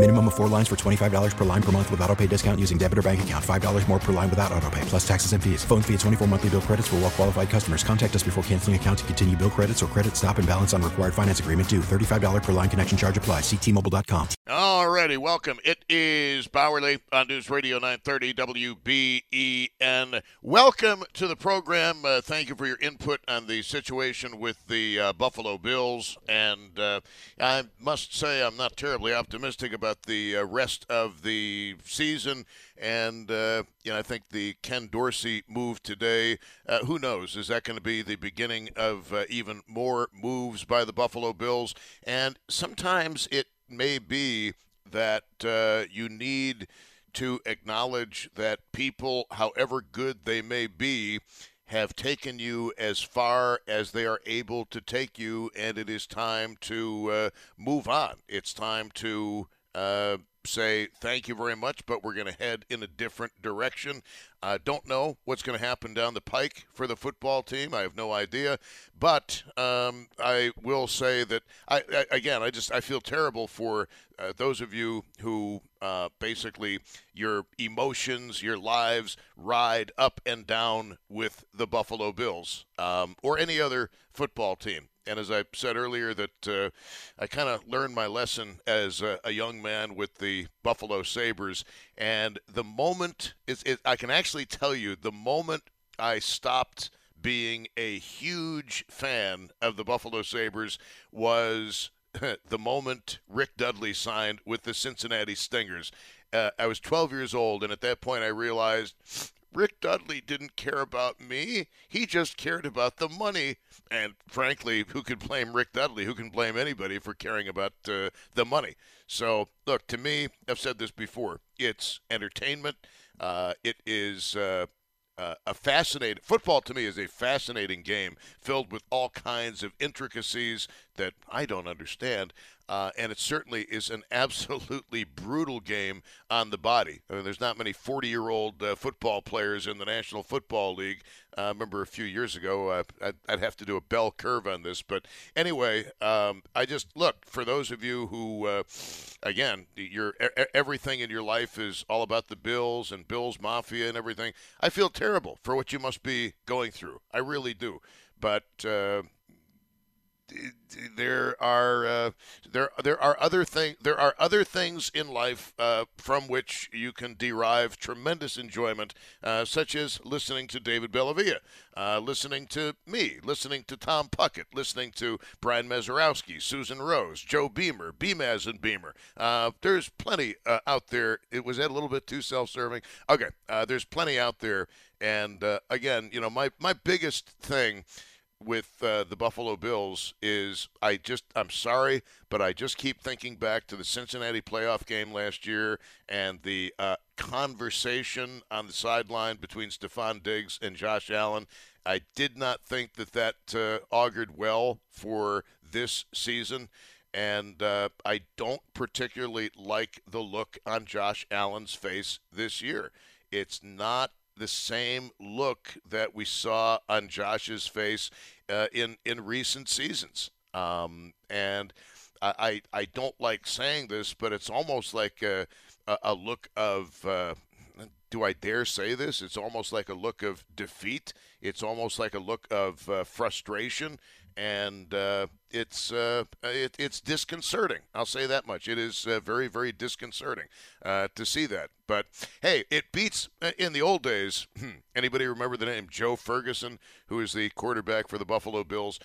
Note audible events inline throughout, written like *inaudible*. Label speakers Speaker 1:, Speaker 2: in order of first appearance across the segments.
Speaker 1: Minimum of four lines for $25 per line per month with auto pay discount using debit or bank account. $5 more per line without auto pay, plus taxes and fees. Phone fee at 24 monthly bill credits for well qualified customers. Contact us before canceling account to continue bill credits or credit stop and balance on required finance agreement due. $35 per line connection charge applies. Ctmobile.com.
Speaker 2: Alrighty, welcome. It is Bauerle on News Radio 930 WBEN. Welcome to the program. Uh, thank you for your input on the situation with the uh, Buffalo Bills. And uh, I must say, I'm not terribly optimistic about the uh, rest of the season. And uh, you know, I think the Ken Dorsey move today. Uh, who knows? Is that going to be the beginning of uh, even more moves by the Buffalo Bills? And sometimes it may be that uh, you need to acknowledge that people, however good they may be, have taken you as far as they are able to take you, and it is time to uh, move on. It's time to uh, say thank you very much, but we're going to head in a different direction. I don't know what's going to happen down the pike for the football team. I have no idea, but um, I will say that I, I, again, I just I feel terrible for uh, those of you who uh, basically your emotions, your lives ride up and down with the Buffalo Bills um, or any other football team. And as I said earlier, that uh, I kind of learned my lesson as a, a, young man with the Buffalo Sabres. And the moment, is, it, I can actually tell you, the moment I stopped being a huge fan of the Buffalo Sabres was *laughs* the moment Rick Dudley signed with the Cincinnati Stingers. Uh, I was 12 years old, and at that point I realized Rick Dudley didn't care about me. He just cared about the money. And frankly, who could blame Rick Dudley? Who can blame anybody for caring about uh, the money? So, look, to me, I've said this before it's entertainment. Uh, it is. Uh, uh, a fascinating football to me is a fascinating game filled with all kinds of intricacies that I don't understand. Uh, and it certainly is an *laughs* absolutely brutal game on the body. I mean, there's not many 40 year old uh, football players in the National Football League. Uh, I remember a few years ago, uh, I'd, I'd, have to do a bell curve on this. But anyway, um, I just look for those of you who, uh, again, your everything in your life is all about the Bills and Bills Mafia and everything. I feel terrible for what you must be going through. I really do. But uh, there are uh, there there are other thing there are other things in life uh, from which you can derive tremendous enjoyment, uh, such as listening to David Bellavia, uh, listening to me, listening to Tom Puckett, listening to Brian Mezarowski, Susan Rose, Joe Beamer, Beamaz and Beamer. Uh, there's plenty uh, out there. It was that a little bit too self-serving. Okay, there's plenty out there, and again, you know, my my biggest thing with uh, the Buffalo Bills is I just I'm sorry, but I just keep thinking back to the Cincinnati playoff game last year and the uh, conversation on the sideline between Stefon Diggs and Josh Allen. I did not think that that uh, augured well for this season. And uh, I don't particularly like the look on Josh Allen's face this year. It's not the same look that we saw on Josh's face uh, in in recent seasons. Um, and I, I don't like saying this, but it's almost like a, a look of. Uh, do I dare say this? It's almost like a look of defeat. It's almost like a look of uh, frustration and uh, it's uh, it, it's disconcerting. I'll say that much. It is uh, very very disconcerting uh, to see that. But hey, it beats uh, in the old days. *clears throat* Anybody remember the name Joe Ferguson, who is the quarterback for the Buffalo Bills?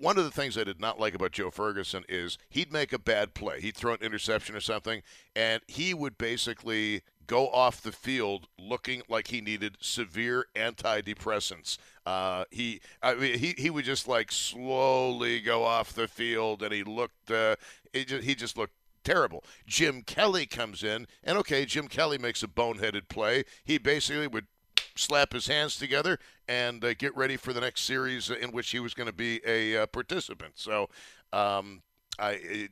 Speaker 2: one of the things I did not like about Joe Ferguson is he'd make a bad play. He'd throw an interception or something, and he would basically go off the field looking like he needed severe antidepressants. Uh, he, I mean, he, he would just like slowly go off the field, and he looked, uh, he just, he just looked terrible. Jim Kelly comes in, and okay, Jim Kelly makes a boneheaded play. He basically would slap his hands together and uh, get ready for the next series in which he was going to be a uh, participant. So, um, I, it,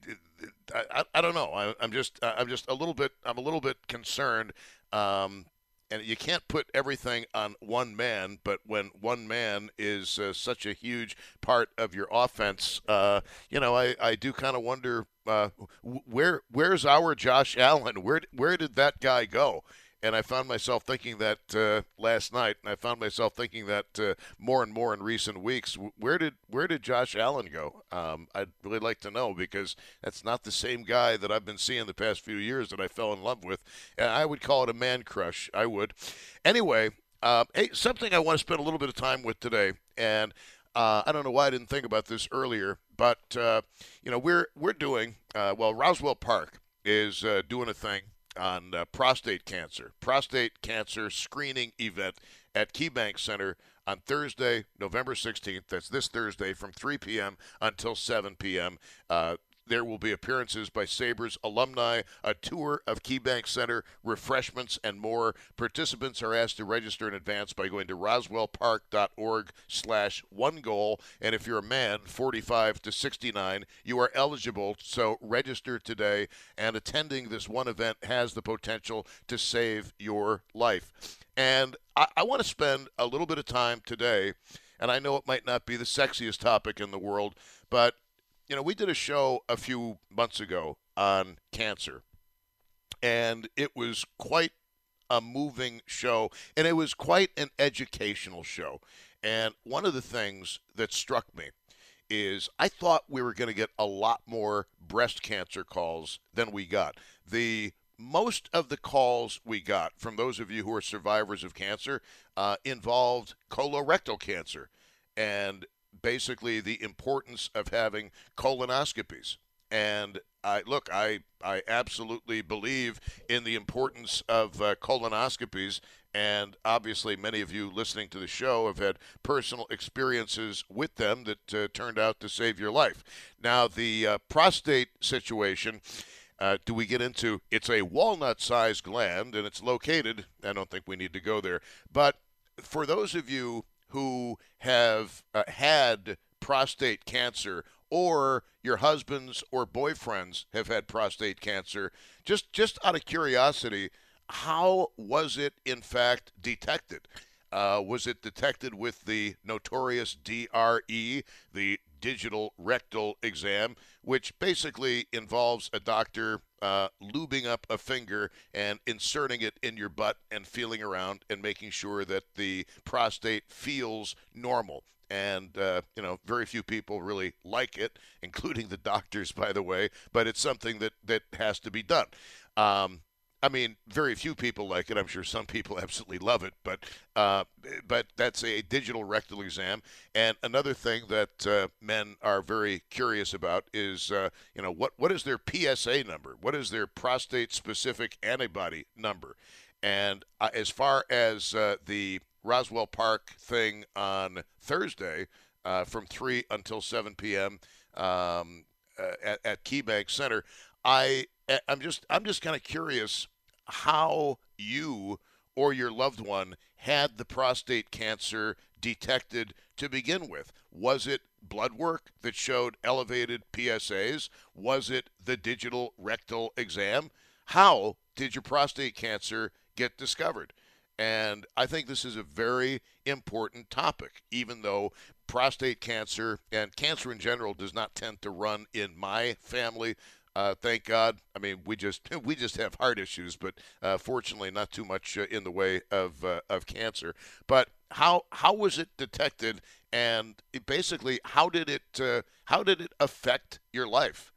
Speaker 2: I, I don't know. I, am just I'm just a little bit I'm a little bit concerned. Um, and you can't put everything on one man, but when one man is uh, such a huge part of your offense, uh, you know, I, I do kind of wonder uh, where where's our Josh Allen? Where where did that guy go? And I found myself thinking that uh, last night, and I found myself thinking that uh, more and more in recent weeks. Where did where did Josh Allen go? Um, I'd really like to know because that's not the same guy that I've been seeing the past few years that I fell in love with. And I would call it a man crush. I would. Anyway, uh, hey, something I want to spend a little bit of time with today, and uh, I don't know why I didn't think about this earlier, but uh, you know we're we're doing uh, well. Roswell Park is uh, doing a thing on uh, prostate cancer, prostate cancer screening event at KeyBank Center on Thursday, November 16th. That's this Thursday from 3 p.m. until 7 p.m. Uh, there will be appearances by Sabres alumni, a tour of KeyBank Center, refreshments, and more. Participants are asked to register in advance by going to roswellpark.org slash one goal. And if you're a man, 45 to 69, you are eligible. So register today. And attending this one event has the potential to save your life. And I, I want to spend a little bit of time today, and I know it might not be the sexiest topic in the world, but you know, we did a show a few months ago on cancer, and it was quite a moving show, and it was quite an educational show. And one of the things that struck me is I thought we were going to get a lot more breast cancer calls than we got. The most of the calls we got from those of you who are survivors of cancer uh, involved colorectal cancer. And basically the importance of having colonoscopies. And I look, I I absolutely believe in the importance of uh, colonoscopies, and obviously many of you listening to the show have had personal experiences with them that uh, turned out to save your life. Now the uh, prostate situation. Uh, do we get into it's a walnut sized gland and it's located i don't think we need to go there but for those of you who have uh, had prostate cancer or your husbands or boyfriends have had prostate cancer. Just just out of curiosity how was it in fact detected? Uh, was it detected with the notorious DRE, the digital rectal exam, which basically involves a doctor uh, lubing up a finger and inserting it in your butt and feeling around and making sure that the prostate feels normal. And, uh, you know, very few people really like it, *laughs* including the doctors, by the way, but it's something that, that has to be done. Um, I mean, very few people like it. I'm sure some people *laughs* absolutely love it, but uh, but that's a digital rectal exam. And another thing that uh, men are very curious about is, uh, you know, what what is their PSA number? What is their prostate specific antibody number? And uh, as far as uh, the Roswell Park thing on Thursday uh, from three until seven p.m. Um, at, at KeyBank Center, I I'm just I'm just kind of curious how you or your loved one had the prostate cancer detected to begin with. Was it blood work that showed elevated PSAs? Was it the digital rectal exam? How did your prostate cancer get discovered? And I think this is a very important topic, even though prostate cancer and cancer in general does not tend to run in my family. Uh, thank God. I mean, we just *laughs* we just have heart issues, but uh, fortunately, not too much uh, in the way of uh, of cancer. But how how was it detected, and it basically how did it uh, how did it affect your life?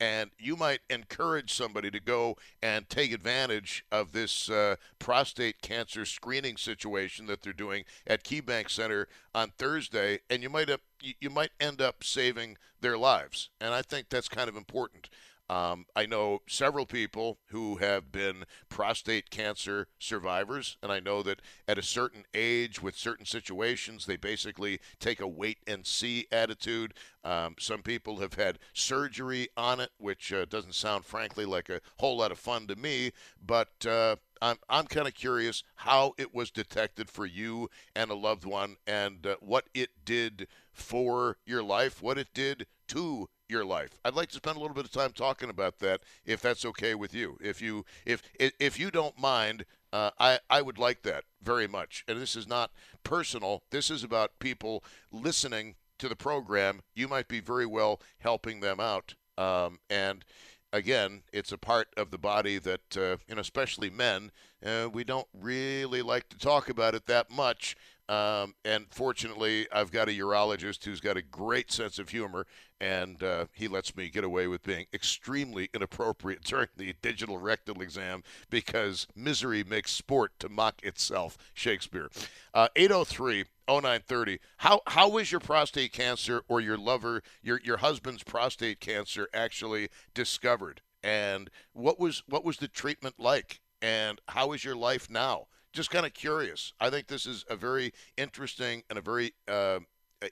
Speaker 2: and you might encourage somebody to go and take advantage of this uh, prostate cancer screening situation that they're doing at KeyBank Center on Thursday, and you might up, you might end up saving their lives, and I think that's kind of important. Um, I know several people who have been prostate cancer survivors, and I know that at a certain age, with certain situations, they basically take a wait and see attitude. Um, some people have had surgery on it, which uh, doesn't sound, frankly, like a whole lot of fun to me, but. Uh, I'm, I'm kind of curious how it was detected for you and a loved one and uh, what it did for your life, what it did to your life. I'd like to spend a little bit of time talking about that, if that's okay with you. If you if if you don't mind, uh, I I would like that very much. And this is not personal. This is about people listening to the program. You might be very well helping them out. Um, and again, it's a part of the body that, uh, you know, especially men, uh, we don't really like to talk about it that much. Um, and fortunately, I've got a urologist who's got a great sense of humor, and uh, he lets me get away with being extremely inappropriate *laughs* during the digital rectal exam because misery makes sport to mock itself. Shakespeare. Uh, 803 0930. How how was your prostate cancer or your lover, your your husband's prostate cancer actually discovered? And what was what was the treatment like? And how is your life now? Just kind of curious. I think this is a very interesting and a very uh,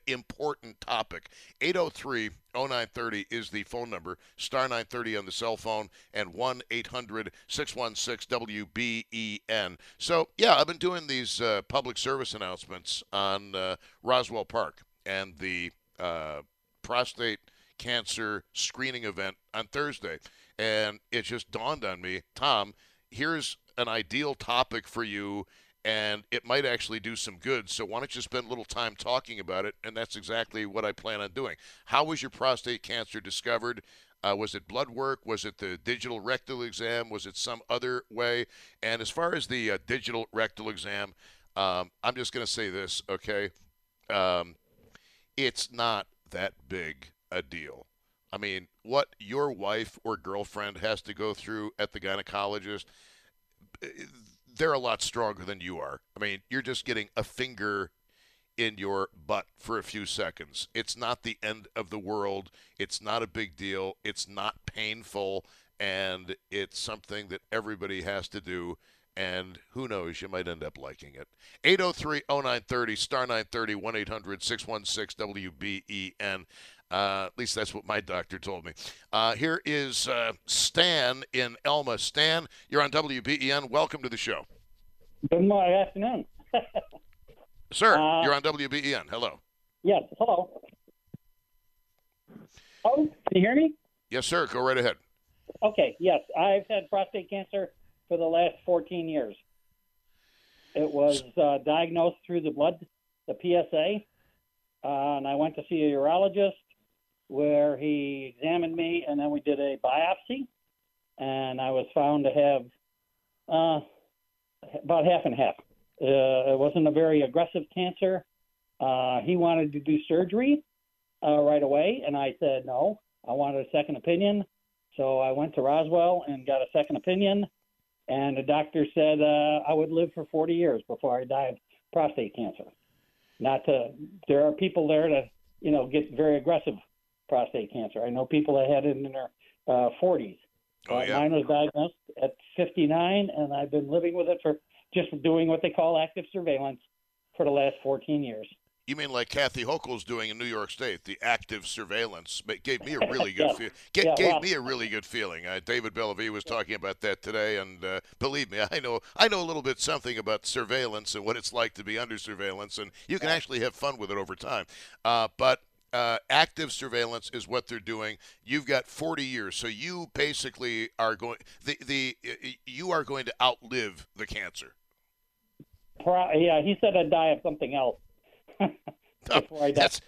Speaker 2: important topic. 803 0930 is the phone number, star 930 on the cell phone, and 1 800 616 WBEN. So, yeah, I've been doing these uh, public service announcements on uh, Roswell Park and the uh, prostate cancer screening event on Thursday. And it just dawned on me, Tom, here's an ideal topic for you and it might actually do some good. So why don't you spend a little time talking about it? And that's exactly what I plan on doing. How was your prostate cancer discovered? Uh, was it blood work? Was it the digital rectal exam? Was it some other way? And as far as the uh, digital rectal exam, um, I'm just going to say this, okay? Um, it's not that big a deal. I mean, what your wife or girlfriend has to go through at the gynecologist eh, – they're a lot stronger than you are. I mean, you're just getting a finger in your butt for a few seconds. It's not the end of the world. It's not a big deal. It's not painful. And it's something that everybody has to do. And who knows, you might end up liking it. 803 0930, star 930, 1 800 616 WBEN. Uh, at least that's what my doctor told me. Uh, here is uh, Stan in Elma. Stan, you're on WBEN. Welcome to the show.
Speaker 3: Good morning, afternoon. *laughs*
Speaker 2: Sir, uh, you're on WBEN. Hello.
Speaker 3: Yes, hello. Oh, can you hear me?
Speaker 2: Yes, sir. Go right ahead.
Speaker 3: Okay, yes. I've had prostate cancer for the last 14 years. It was uh, diagnosed through the blood, the PSA, uh, and I went to see a urologist where he examined me, and then we did a biopsy, and I was found to have uh, about half and half. Uh, it wasn't a very aggressive cancer. Uh, he wanted to do surgery uh, right away, and I said no. I wanted a second opinion, so I went to Roswell and got a second opinion, and the doctor said uh, I would live for 40 years before I die of prostate cancer. Not to, there are people there to, you know get very aggressive prostate cancer. I know people that had it in their uh, 40s.
Speaker 2: Oh, yeah.
Speaker 3: Mine was diagnosed at 59, and I've been living with it for just doing what they call active surveillance for the last 14 years.
Speaker 2: You mean like Kathy Hochul's doing in New York State, the active surveillance? It gave me a *laughs* really good
Speaker 3: yeah.
Speaker 2: feel.
Speaker 3: yeah,
Speaker 2: gave me a really good feeling. Uh, David Bellavia was talking about that today, and uh, believe me, I know I know a little bit something about surveillance and what it's like to be under surveillance, and you can actually have fun with it over time. Uh, but uh, active surveillance is what they're doing. You've got 40 years, so you basically are going the the you are going to outlive the cancer.
Speaker 3: Yeah, he said I'd die of something else. *laughs* Before I die
Speaker 2: that's,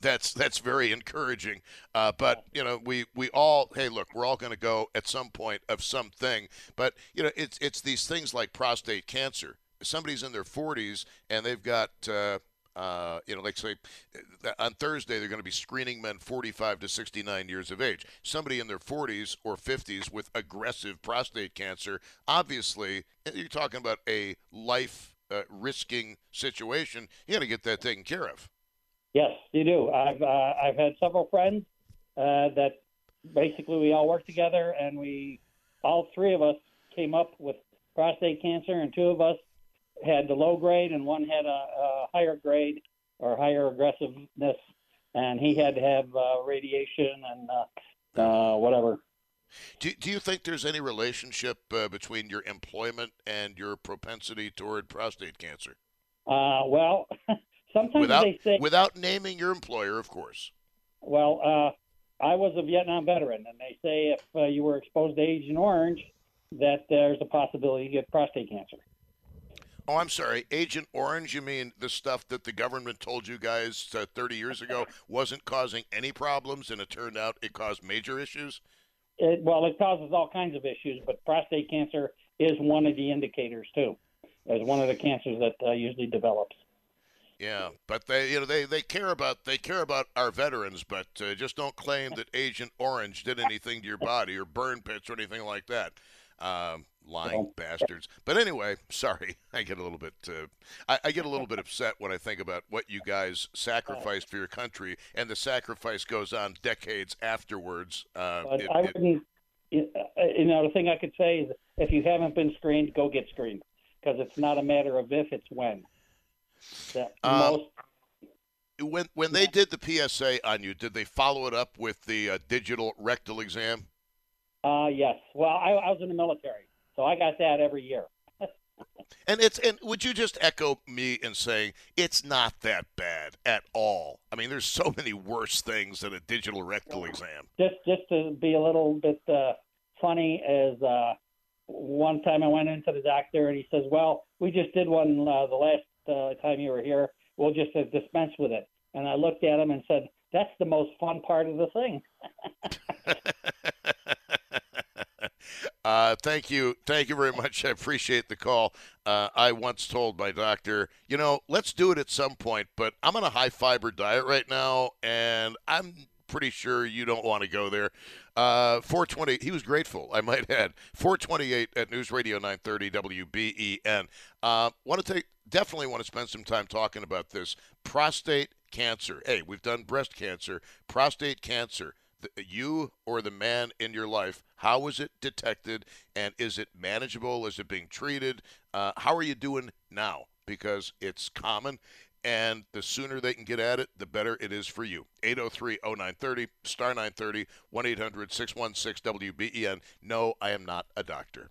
Speaker 2: that's that's very encouraging. Uh, but you know, we we all hey, look, we're all going to go at some point of something. But you know, it's it's these things like prostate cancer. Somebody's in their 40s and they've got uh, Uh, you know, like say on Thursday they're going to be screening men 45 to 69 years of age. Somebody in their 40s or 50s with aggressive prostate cancer, obviously, you're talking about a life uh, risking situation. You got to get that taken care of.
Speaker 3: Yes, you do. I've uh, I've had several friends uh, that basically we all worked together, and we all three of us came up with prostate cancer, and two of us had the low grade, and one had a, a higher grade or higher aggressiveness, and he had to have uh, radiation and uh, uh, whatever.
Speaker 2: Do, do you think there's any relationship uh, between your employment and your propensity toward prostate cancer?
Speaker 3: Uh, well, *laughs* sometimes
Speaker 2: without,
Speaker 3: they say
Speaker 2: without naming your employer, of course.
Speaker 3: Well, uh, I was a Vietnam veteran, and they say if uh, you were exposed to Agent Orange, that there's a possibility you get prostate cancer.
Speaker 2: Oh, I'm sorry. Agent Orange, you mean the stuff that the government told you guys uh, 30 years ago wasn't causing any problems, and it turned out it caused major issues?
Speaker 3: It, well, it causes all kinds of issues, but prostate cancer is one of the indicators, too, as one of the cancers that uh, usually develops.
Speaker 2: Yeah, but they, you know, they, they care about they care about our veterans, but uh, just don't claim that Agent Orange did anything to your body or burn pits or anything like that. Um, lying bastards. But anyway, *laughs* sorry, I get a little bit uh, I, I, get a little bit upset when I think about what you guys sacrificed for your country, and the sacrifice goes on decades afterwards. Uh, it,
Speaker 3: I wouldn't. It, uh, you know, the thing I could say is, if you haven't been screened, go get screened because it's not a matter of if, it's when.
Speaker 2: Um, most... when when they did the PSA on you, did they follow it up with the uh, digital rectal exam?
Speaker 3: Uh, yes. Well, I, I was in the military, so I got that every year. *laughs*
Speaker 2: and it's and would you just echo me in saying it's not that bad at all? I mean, there's so many worse things than a digital rectal exam.
Speaker 3: Just just to be a little bit uh, funny, is uh, one time I went into the doctor and he says, "Well, we just did one uh, the last uh, time you were here. We'll just uh, dispense with it." And I looked at him and said, "That's the most fun part of the thing." *laughs* *laughs*
Speaker 2: Uh, thank you. Thank you very much. I appreciate the call. Uh, I once told my doctor, you know, let's do it at some point, but I'm on a high fiber diet right now, and I'm pretty sure you don't want to go there. Uh, 420, he was grateful, I might *laughs* add. 428 at News Radio 930 WBEN. Uh, want to take, definitely want to spend some time talking about this. Prostate cancer. Hey, we've done breast cancer, prostate cancer you or the man in your life, how was it detected and is it manageable? Is it being treated? Uh, how are you doing now? Because it's common and the sooner they can get at it, the better it is for you. 803 0930, star 930, 1 800 616 WBEN. No, I am not a doctor.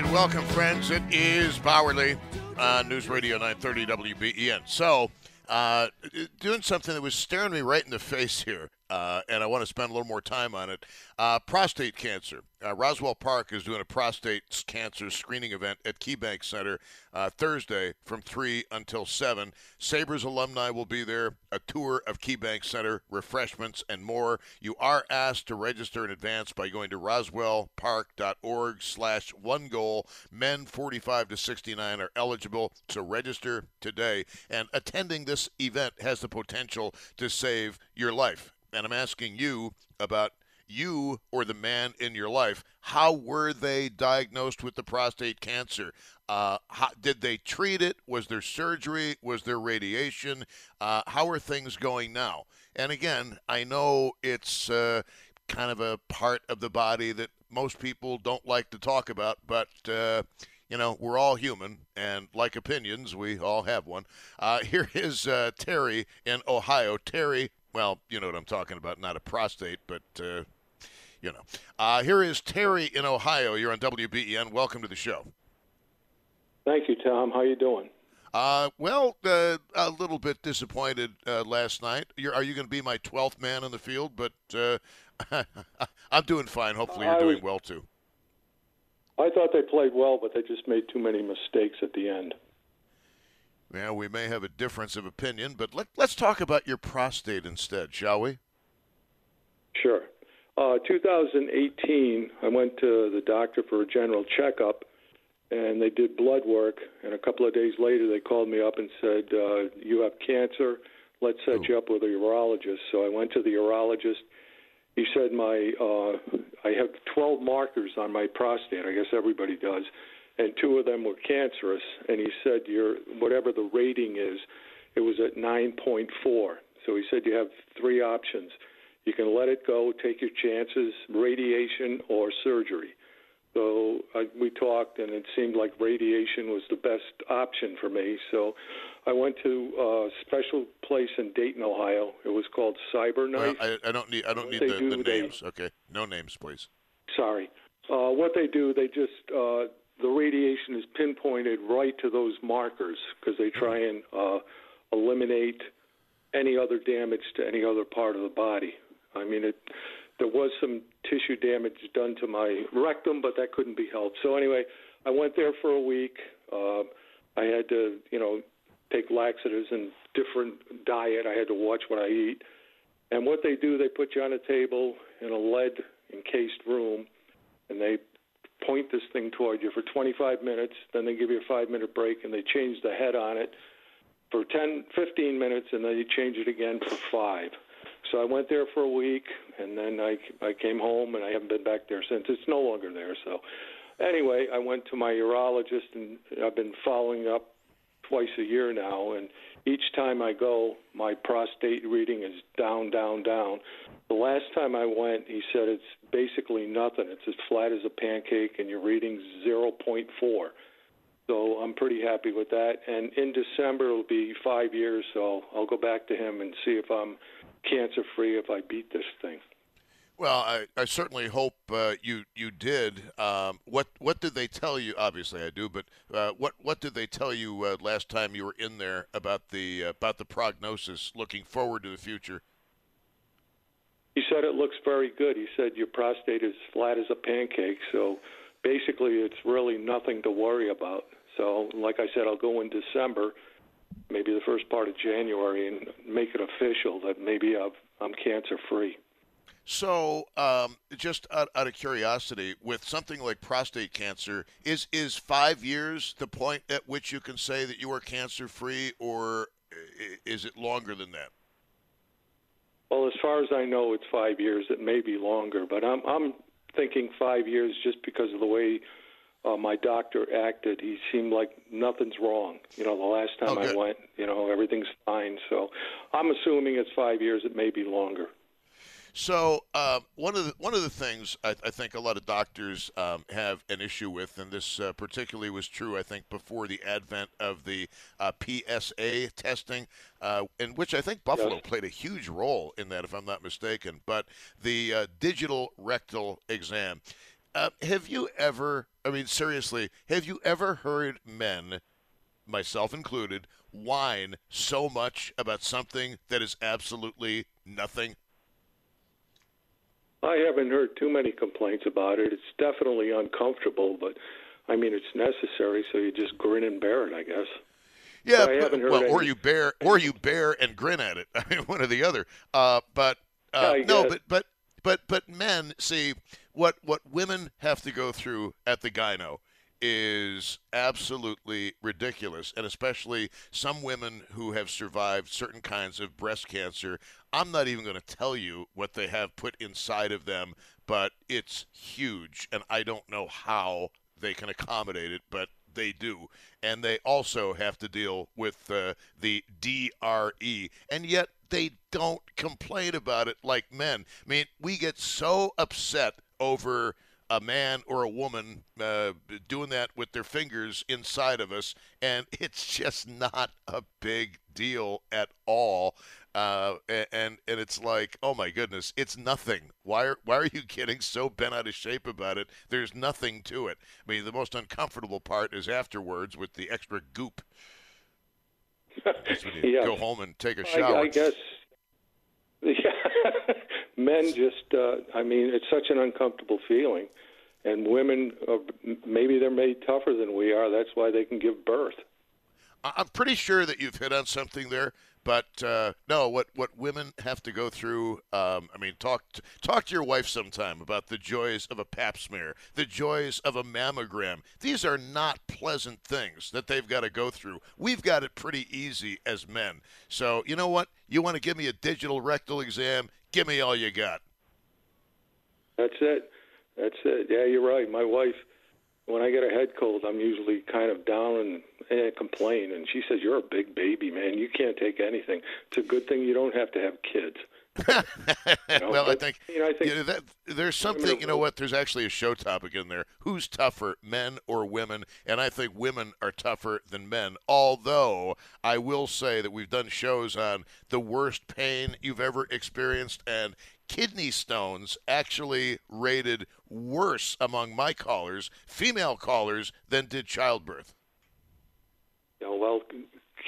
Speaker 2: Right, welcome, friends. It is Bauerle on News Radio 930 WBEN. So, uh, doing something that was staring me right in the face here. Uh, and I want to spend a little more time on it. Uh, prostate cancer. Uh, Roswell Park is doing a prostate cancer screening event at KeyBank Center uh, Thursday from 3 until 7. Sabres alumni will be there, a tour of KeyBank Center, refreshments, and more. You are asked to register in advance by going to roswellpark.org slash one goal. Men 45 to 69 are eligible, so register today. And attending this event has the potential to save your life. And I'm asking you about you or the man in your life. How were they diagnosed with the prostate cancer? Uh, how, did they treat it? Was there surgery? Was there radiation? Uh, how are things going now? And again, I know it's uh, kind of a part of the body that most people don't like to talk about, but uh, you know, we're all human, and like opinions, we all have one. Uh, *laughs* here is uh, Terry in Ohio. Terry, well, you know what I'm talking about, not a prostate, but, uh, you know. Uh, here is Terry in Ohio. You're on WBEN. Welcome to the show.
Speaker 4: Thank you, Tom. How you doing?
Speaker 2: Uh, well, uh, a little bit disappointed uh, last night. You're, are you going to be my 12th man on the field? But uh, *laughs* I'm doing fine. Hopefully, you're doing well too.
Speaker 4: I thought they played well, but they just made too many mistakes at the end.
Speaker 2: Yeah, we may have a difference of opinion, but let, let's talk about your prostate instead, shall we?
Speaker 4: Sure. Uh, 2018, I went to the doctor for a general checkup, and they did blood work. And a couple of days later, they called me up and said, uh, "You have cancer. Let's set
Speaker 2: Oh.
Speaker 4: you up with a urologist." So I went to the urologist. He said my uh, I have 12 markers on my prostate. I guess everybody does, and two of them were cancerous. And he said your whatever the rating is, it was at 9.4. So he said you have three options. You can let it go, take your chances, radiation or surgery. So I, we talked, and it seemed like radiation was the best option for me. So I went to a special place in Dayton, Ohio. It was called CyberKnife.
Speaker 2: Well, I, I don't need I don't
Speaker 4: What
Speaker 2: need the,
Speaker 4: do,
Speaker 2: the
Speaker 4: they-
Speaker 2: names. Okay, no names, please.
Speaker 4: Sorry. Uh, what they do, they just uh, the radiation is pinpointed right to those markers because they try and uh, eliminate any other damage to any other part of the body. I mean, it there was some tissue damage done to my rectum, but that couldn't be helped. So anyway, I went there for a week. Uh, I had to, you know, take laxatives and different diet. I had to watch what I eat. And what they do, they put you on a table in a lead encased room, and they point this thing toward you for 25 minutes. Then they give you a five minute break, and they change the head on it for 10, 15 minutes, and then you change it again for five. So I went there for a week, and then I I came home, and I haven't been back there since. It's no longer there. So anyway, I went to my urologist, and I've been following up twice a year now, and each time I go, my prostate reading is down, down, down. The last time I went, he said it's basically nothing. It's as flat as a pancake, and your reading's 0.4. So I'm pretty happy with that. And in December it'll be five years, so I'll go back to him and see if I'm cancer free if I beat this thing.
Speaker 2: Well, I, I certainly hope uh, you you did. Um, what what did they tell you? Obviously, I do. But uh, what what did they tell you uh, last time you were in there about the about the prognosis, looking forward to the future?
Speaker 4: He said it looks very good. He said your prostate is flat as a pancake, so basically it's really nothing to worry about. So, like I said, I'll go in December, maybe the first part of January, and make it official that maybe I've, I'm cancer free.
Speaker 2: So, um, just out, out of curiosity, with something like prostate cancer, is is five years the point at which you can say that you are cancer free, or is it longer than that?
Speaker 4: Well, as far as I know, it's five years. It may be longer, but I'm I'm thinking five years just because of the way uh, my doctor acted. He seemed like nothing's wrong. You know, the last time I went, you know, everything's fine. So I'm assuming it's five years. It may be longer.
Speaker 2: So uh, one of the one of the things I, I think a lot of doctors um, have an issue with, and this uh, particularly was true, I think, before the advent of the uh, PSA testing, uh, in which I think Buffalo played a huge role in that, if I'm not mistaken. But the uh, digital rectal exam. Uh, have you ever? I mean, seriously, have you ever heard men, myself included, whine so much about something that is absolutely nothing?
Speaker 4: I haven't heard too many complaints about it. It's definitely uncomfortable, but I mean it's necessary, so you just grin and bear it, I guess.
Speaker 2: Yeah,
Speaker 4: But heard
Speaker 2: well, or you bear, or you bear and grin at it. *laughs* I mean, one or the other. Uh, but uh, no, but but but but men see what what women have to go through at the gyno is absolutely ridiculous, and especially some women who have survived certain kinds of breast cancer. I'm not even going to tell you what they have put inside of them, but it's huge, and I don't know how they can accommodate it, but they do. And they also have to deal with uh, the DRE. And yet they don't complain about it like men. I mean, we get so upset over a man or a woman uh, doing that with their fingers inside of us, and *laughs* it's just not a big deal at all. Uh, and and it's like, oh my goodness, it's nothing. Why are why are you *laughs* getting so bent out of shape about it? There's nothing to it. I mean, the most uncomfortable part is afterwards with the extra goop. *laughs* That's when you
Speaker 4: Yeah.
Speaker 2: go home and take a shower.
Speaker 4: I guess. Yeah, men just. Uh, I mean, it's such an uncomfortable feeling, and women, are, maybe they're made tougher than we are. That's why they can give birth.
Speaker 2: I'm pretty sure that you've hit on something there, but uh, no, what what women have to go through. Um, I mean, talk to, talk to your wife sometime about the joys of a Pap smear, the joys of a mammogram. These are not pleasant things that they've got to go through. We've got it pretty easy as men. So you know what? You want to give me a digital rectal exam? Give me all you got.
Speaker 4: That's it. That's it. Yeah, you're right. My wife, when I get a head cold, I'm usually kind of down and, and complain, and she says, "You're a big baby, man. You can't take anything. It's a good thing you don't have to have kids."
Speaker 2: Well, I think,
Speaker 4: you know, I think
Speaker 2: you know, that, there's something. You know what? There's actually a show topic in there. Who's tougher, men or women? And I think women are tougher than men. Although I will say that we've done shows on the worst pain you've ever experienced, and kidney stones actually rated worse among my callers, female callers, than did childbirth.
Speaker 4: You know, well,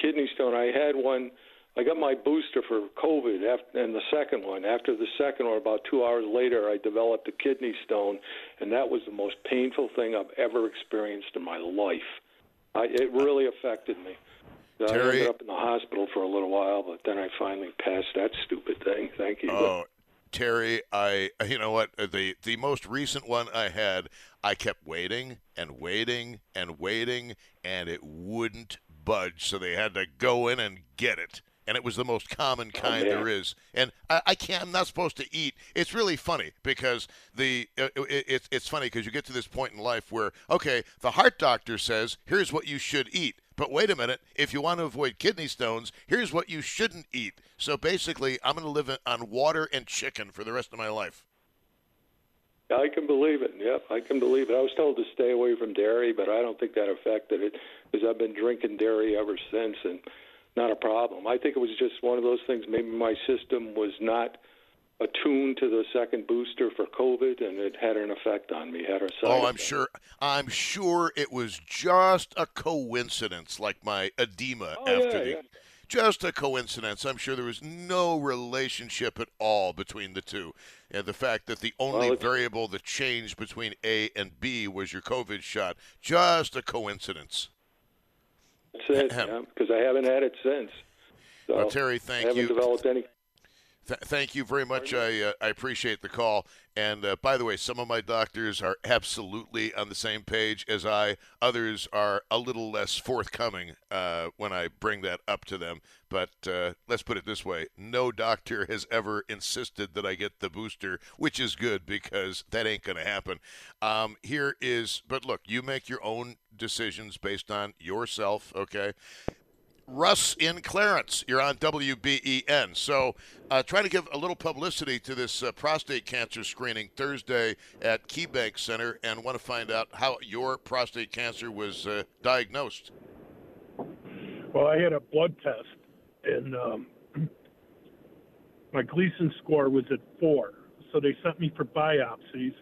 Speaker 4: kidney stone. I had one. I got my booster for COVID, after, and the second one. After the second one, about two hours later, I developed a kidney stone, and that was the most painful thing I've ever experienced in my life. I, it really affected me. I
Speaker 2: Terry-
Speaker 4: ended up in the hospital for a little while, but then I finally passed that stupid thing. Thank you.
Speaker 2: Oh, Terry, I you know what the the most recent one I had, I kept waiting and waiting and waiting, and it wouldn't budge. So they had to go in and get it. And it was the most common kind
Speaker 4: man.
Speaker 2: there is. And I, I can't. I'm not supposed to eat. It's really funny because the uh, it, it, it's funny because you get to this point in life where okay, the heart doctor says here's what you should eat. But wait a minute, if you want to avoid kidney stones, here's what you shouldn't eat. So basically, I'm going to live on water and chicken for the rest of my life.
Speaker 4: I can believe it. Yep, I can believe it. I was told to stay away from dairy, but I don't think that affected it because I've been drinking dairy ever since, and not a problem. I think it was just one of those things. Maybe my system was not attuned to the second booster for COVID, and it had an effect on me. Had a side
Speaker 2: Oh, I'm sure. I'm sure it was just a coincidence, like my edema
Speaker 4: Oh,
Speaker 2: after
Speaker 4: yeah,
Speaker 2: the.
Speaker 4: yeah.
Speaker 2: Just a coincidence. I'm sure there was no relationship at all between the two. And the fact that the only
Speaker 4: Well,
Speaker 2: variable that changed between A and B was your COVID shot. Just a coincidence.
Speaker 4: That's it. yeah, because I haven't had it since. So
Speaker 2: Well, Terry, thank
Speaker 4: I haven't
Speaker 2: you.
Speaker 4: developed any.
Speaker 2: Th- thank you very much. I uh, I appreciate the call. And uh, by the way, some of my doctors are absolutely on the same page as I. Others are a little less forthcoming uh, when I bring that up to them. But uh, let's put it this way: no doctor has ever insisted that I get the booster, which is good because that ain't going to happen. Um, here is, but look, you make your own decisions based on yourself. Okay. Russ in Clarence. You're on WBEN. So, uh, trying to give a little publicity to this uh, prostate cancer screening Thursday at KeyBank Center and want to find out how your prostate cancer was uh, diagnosed.
Speaker 5: Well, I had a blood test, and um, *clears throat* my Gleason score was at four. So they sent me for biopsies,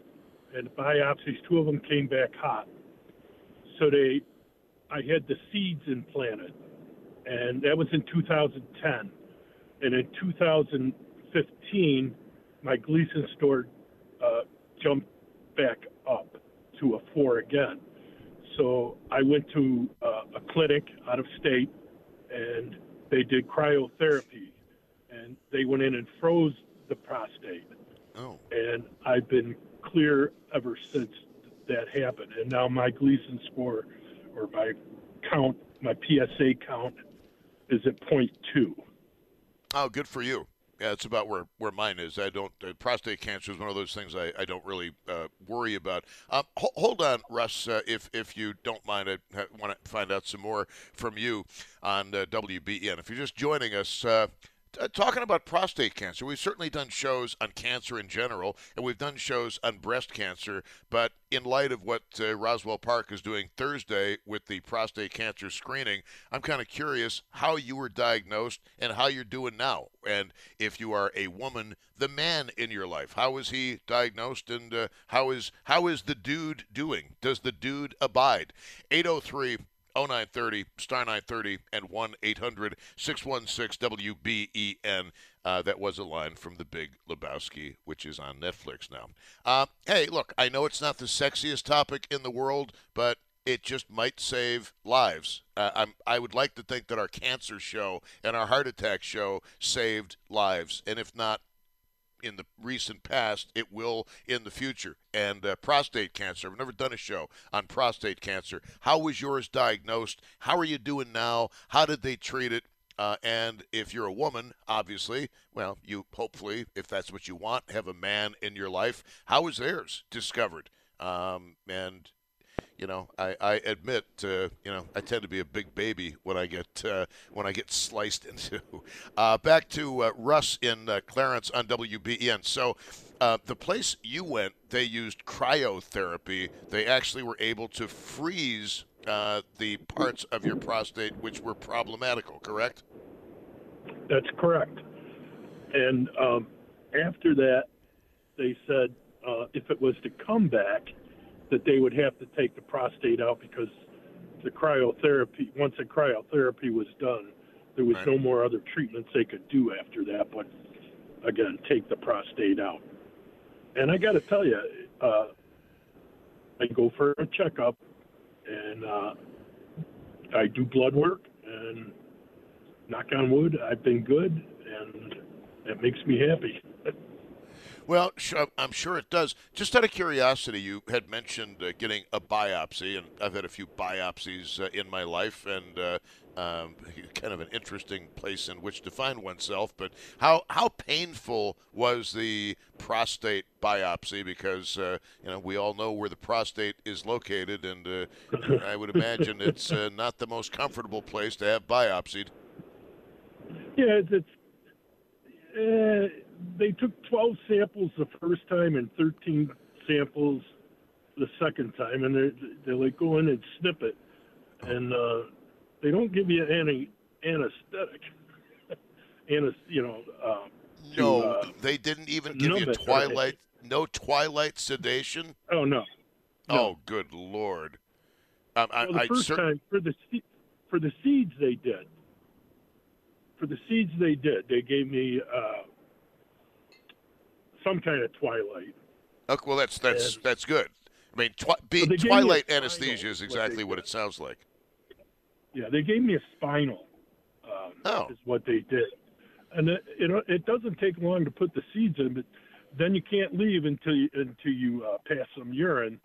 Speaker 5: and biopsies, two of them came back hot. So they, I had the seeds implanted, and that was in 2010. And in 2015, my Gleason score uh, jumped back up to a four again. So I went to uh, a clinic out of state, and they did cryotherapy, and they went in and froze the prostate.
Speaker 2: Oh.
Speaker 5: And I've been clear ever since that happened. And now my Gleason score, or my count, my PSA count, is at point two.
Speaker 2: Oh, good for you. Yeah, it's about where, where mine is. I don't uh, prostate cancer is one of those things I, I don't really uh, worry about. Um, ho- hold on, Russ, uh, if if you don't mind, I ha- want to find out some more from you on uh, WBEN. If you're just joining us. Uh, talking about prostate cancer, we've certainly done shows on cancer in general, and we've done shows on breast cancer. But in light of what uh, Roswell Park is doing Thursday with the prostate cancer screening, I'm kind of curious how you were diagnosed and how you're doing now. And if you are a woman, the man in your life, how is he diagnosed, and uh, how is how is the dude doing? Does the dude abide? 803- 0930, star 930, and 1 800 616 WBEN. Uh, that was a line from The Big Lebowski, which is on Netflix now. Uh, hey, look, I know it's not the sexiest topic in the world, but it just might save lives. Uh, I'm, I would like to think that our cancer show and our heart attack show saved lives. And if not, in the recent past, it will in the future. And uh, prostate cancer, I've never done a show on prostate cancer. How was yours diagnosed? How are you doing now? How did they treat it? Uh, and if you're a woman, obviously, well, you hopefully, if that's what you want, have a man in your life. How was theirs discovered? Um, and you know, I, I admit, uh, you know, I tend to be a big baby when I get uh, when I get sliced *laughs* into. Uh, back to uh, Russ in uh, Clarence on WBEN. So, uh, the place you went, they used cryotherapy. They actually were able to freeze the parts of your prostate which were problematical. Correct?
Speaker 5: That's correct. And um, after that, they said if it was to come back that they would have to take the prostate out because the cryotherapy, once the cryotherapy was done, there was
Speaker 2: Right.
Speaker 5: no more other treatments they could do after that, but again, take the prostate out. And I got to tell you, uh, I go for a checkup and uh, I do blood work, and knock on wood, I've been good, and it makes me happy. *laughs*
Speaker 2: Well, I'm sure it does. Just out of curiosity, you had mentioned uh, getting a biopsy, and I've had a few biopsies uh, in my life, and uh, um, *laughs* kind of an interesting place in which to find oneself. But how how painful was the prostate biopsy? Because uh, you know we all know where the prostate is located, and uh, I would *laughs* imagine it's uh, not the most comfortable place to have biopsied.
Speaker 5: Yeah, it's, it's uh, they took 12 samples the first time and 13 samples the second time, and they they like go in and snip it, and uh, they don't give you any anesthetic, *laughs* Anes, you know. Uh,
Speaker 2: No,
Speaker 5: uh,
Speaker 2: they didn't even give you
Speaker 5: numb it
Speaker 2: twilight. No twilight sedation.
Speaker 5: Oh no.
Speaker 2: Oh, good lord! Um, I,
Speaker 5: well, the
Speaker 2: I
Speaker 5: first
Speaker 2: cer-
Speaker 5: time for the se- for the seeds they did. For the seeds they did, they gave me uh, some kind of twilight.
Speaker 2: Okay, well, that's that's that's good. I mean, twi- being
Speaker 5: me
Speaker 2: twilight
Speaker 5: spinal,
Speaker 2: anesthesia is exactly
Speaker 5: they
Speaker 2: what it sounds like.
Speaker 5: Yeah, they gave me a spinal. Um,
Speaker 2: Oh.
Speaker 5: is what they did, and it, it it doesn't take long to put the seeds in, but then you can't leave until you until you uh, pass some urine,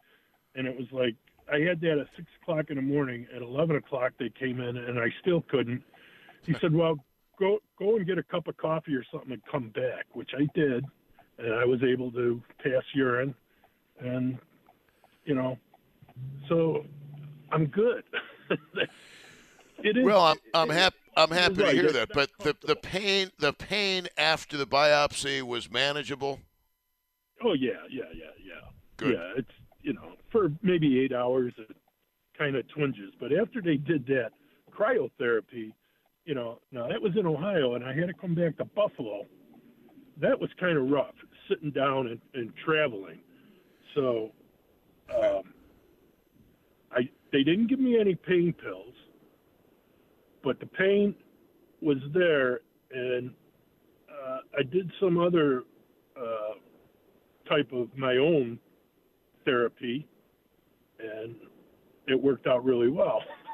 Speaker 5: and it was like I had that at six o'clock in the morning. At eleven o'clock they came in, and I still couldn't. He said, "Well, go go and get a cup of coffee or something and come back," which I did, and I was able to pass urine, and you know, so I'm good. *laughs* it is.
Speaker 2: Well, I'm I'm happy I'm happy to
Speaker 5: right,
Speaker 2: hear that. But the the pain the pain after the biopsy was manageable.
Speaker 5: Oh yeah, yeah, yeah, yeah.
Speaker 2: Good.
Speaker 5: Yeah, it's you know for maybe eight hours it kind of twinges, but after they did that cryotherapy, you know, now that was in Ohio, and I had to come back to Buffalo. That was kind of rough, sitting down and, and traveling. So, um, I they didn't give me any pain pills, but the pain was there, and uh, I did some other uh, type of my own therapy, and it worked out really well *laughs*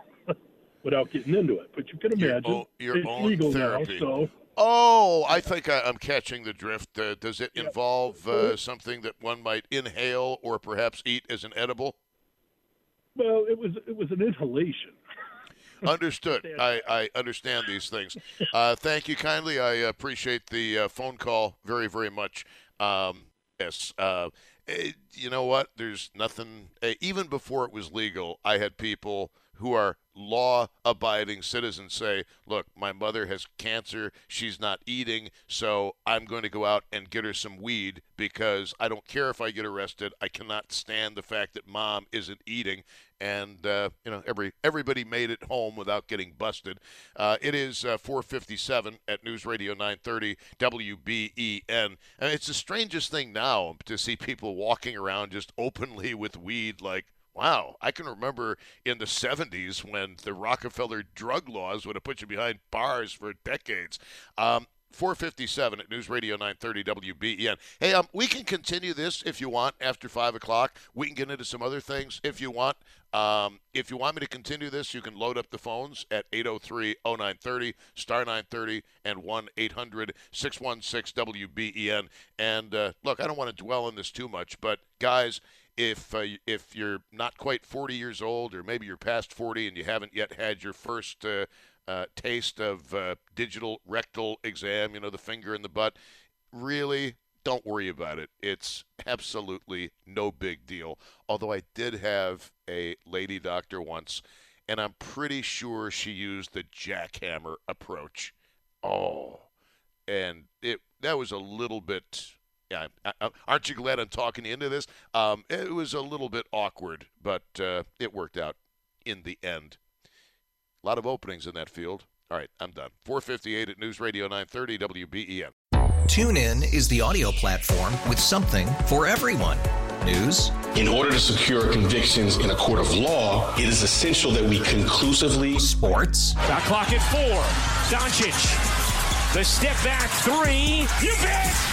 Speaker 5: without getting into it. But you can imagine
Speaker 2: o- your
Speaker 5: it's
Speaker 2: own
Speaker 5: legal
Speaker 2: therapy.
Speaker 5: now, so
Speaker 2: Oh, I think I, I'm catching the drift. Uh, does it involve uh, something that one might inhale or perhaps eat as an edible?
Speaker 5: well, it was it was an inhalation. *laughs*
Speaker 2: Understood. I, I understand these things. Uh, thank you kindly. I appreciate the uh, phone call very, very much. Um, yes. Uh, eh, you know what? There's nothing. eh, even before it was legal, I had people who are law abiding citizens say, look, my mother has cancer. She's not eating. So I'm going to go out and get her some weed because I don't care if I get arrested. I cannot stand the fact that mom isn't eating. And, uh, you know, every everybody made it home without getting busted. Uh, it is uh, 457 at News Radio 930 WBEN. And it's the strangest thing now to see people walking around just openly with weed like, Wow, I can remember in the 70s when the Rockefeller drug laws would have put you behind bars for decades. Um, 457 at News Radio 930 WBEN. Hey, um, we can continue this if you want after 5 o'clock. We can get into some other things if you want. Um, if you want me to continue this, you can load up the phones at 803 0930, star 930, and 1 800 616 WBEN. And uh, look, I don't want to dwell on this too much, but guys, if uh, if you're not quite 40 years old, or maybe you're past 40 and you haven't yet had your first uh, uh, taste of uh, digital rectal exam, you know, the finger in the butt, really don't worry about it. It's absolutely no big deal. Although I did have a lady doctor once, and I'm pretty sure she used the jackhammer approach. Oh, and it that was a little bit. Yeah, I- I- aren't you glad I'm talking into this? Um, it was a little bit awkward, but uh, it worked out in the end. A lot of openings in that field. All right, I'm done. 458 at News Radio 930 WBEN.
Speaker 6: TuneIn is the audio platform with something for everyone. News,
Speaker 7: In order to secure convictions in a court of law, it is essential that we conclusively.
Speaker 6: Sports.
Speaker 8: Shot clock at four. Doncic. The step back three. You bet.